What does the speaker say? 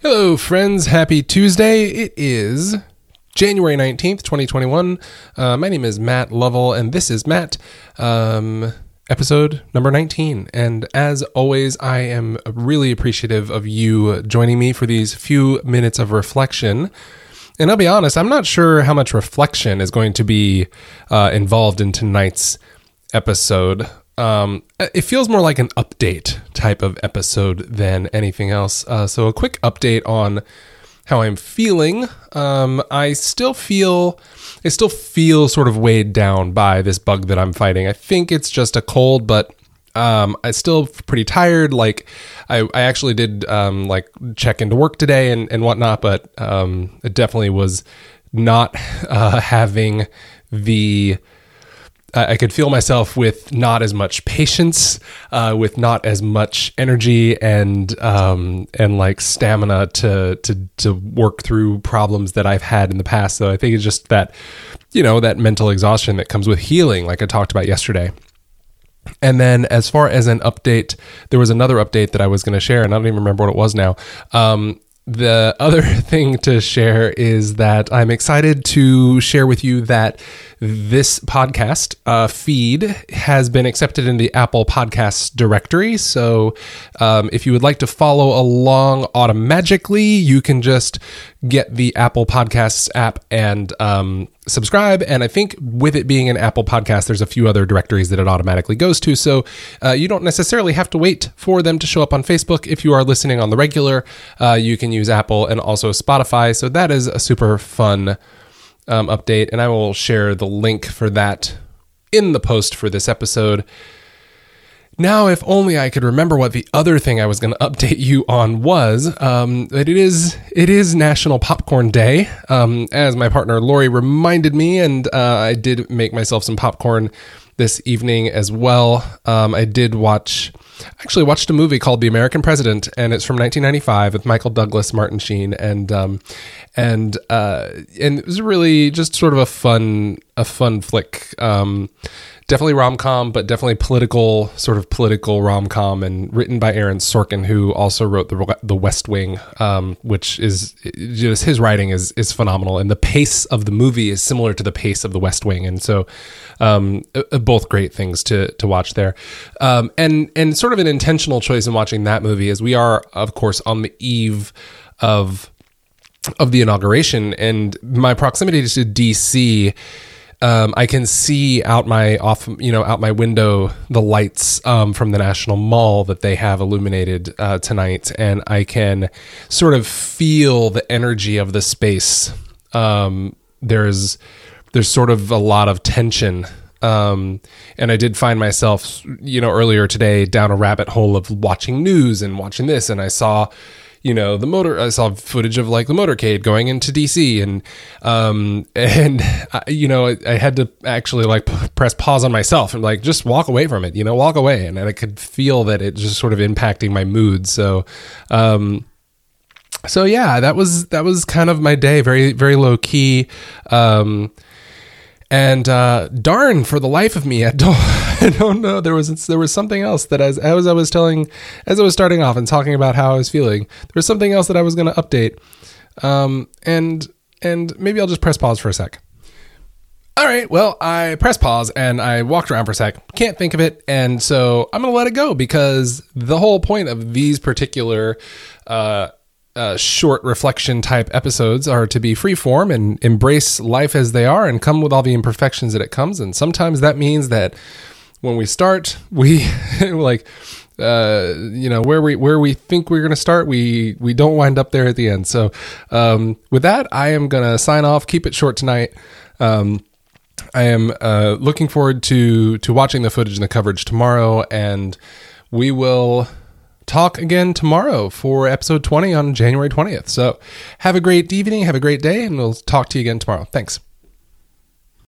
Hello, friends. Happy Tuesday. It is January 19th, 2021. Uh, my name is Matt Lovell, and this is Matt, um, episode number 19. And as always, I am really appreciative of you joining me for these few minutes of reflection. And I'll be honest, I'm not sure how much reflection is going to be uh, involved in tonight's episode. Um, it feels more like an update type of episode than anything else. Uh, so, a quick update on how I'm feeling. Um, I still feel, I still feel sort of weighed down by this bug that I'm fighting. I think it's just a cold, but um, I'm still pretty tired. Like, I, I actually did um, like check into work today and, and whatnot, but um, it definitely was not uh, having the I could feel myself with not as much patience, uh, with not as much energy and um, and like stamina to to to work through problems that I've had in the past. So I think it's just that, you know, that mental exhaustion that comes with healing, like I talked about yesterday. And then, as far as an update, there was another update that I was going to share, and I don't even remember what it was now. Um, the other thing to share is that I'm excited to share with you that this podcast uh, feed has been accepted in the Apple Podcasts directory. So um, if you would like to follow along automatically, you can just get the Apple Podcasts app and um, subscribe. And I think with it being an Apple podcast, there's a few other directories that it automatically goes to. So uh, you don't necessarily have to wait for them to show up on Facebook. If you are listening on the regular, uh, you can use Apple and also Spotify. So that is a super fun um, update, and I will share the link for that in the post for this episode. Now, if only I could remember what the other thing I was going to update you on was. Um, it is it is National Popcorn Day, um, as my partner Lori reminded me, and uh, I did make myself some popcorn this evening as well. Um, I did watch, actually watched a movie called The American President, and it's from 1995 with Michael Douglas, Martin Sheen, and um, and uh, and it was really just sort of a fun a fun flick. Um, definitely rom com, but definitely political, sort of political rom com, and written by Aaron Sorkin, who also wrote the the West Wing, um, which is just his writing is is phenomenal, and the pace of the movie is similar to the pace of the West Wing, and so um, both great things to to watch there, um, and and sort of an intentional choice in watching that movie, as we are of course on the eve of of the inauguration. And my proximity to DC um, I can see out my off, you know, out my window the lights um, from the National Mall that they have illuminated uh, tonight, and I can sort of feel the energy of the space. Um, there's there's sort of a lot of tension. Um, and I did find myself, you know, earlier today down a rabbit hole of watching news and watching this, and I saw, you know the motor i saw footage of like the motorcade going into dc and um and I, you know I, I, had to actually like p- press pause on myself and like just walk away from it you know walk away. And i could feel that it just sort of impacting my mood. So um so yeah that was that was kind of my day. Very very low key. Um and uh, darn, for the life of me, I don't, I don't know. There was there was something else that as as I was telling, as I was starting off and talking about how I was feeling, there was something else that I was going to update, um, and and maybe I'll just press pause for a sec. All right, well, I pressed pause and I walked around for a sec. Can't think of it, and so I'm going to let it go because the whole point of these particular uh, uh, short reflection type episodes are to be free form and embrace life as they are and come with all the imperfections that it comes. And sometimes that means that when we start, we like, uh, you know, where we where we think we're going to start, we we don't wind up there at the end. So, um, with that, I am going to sign off. Keep it short tonight. Um, I am uh, looking forward to to watching the footage and the coverage tomorrow, and we will talk again tomorrow for episode 20 on January 20th. So have a great evening, have a great day, and we'll talk to you again tomorrow. Thanks.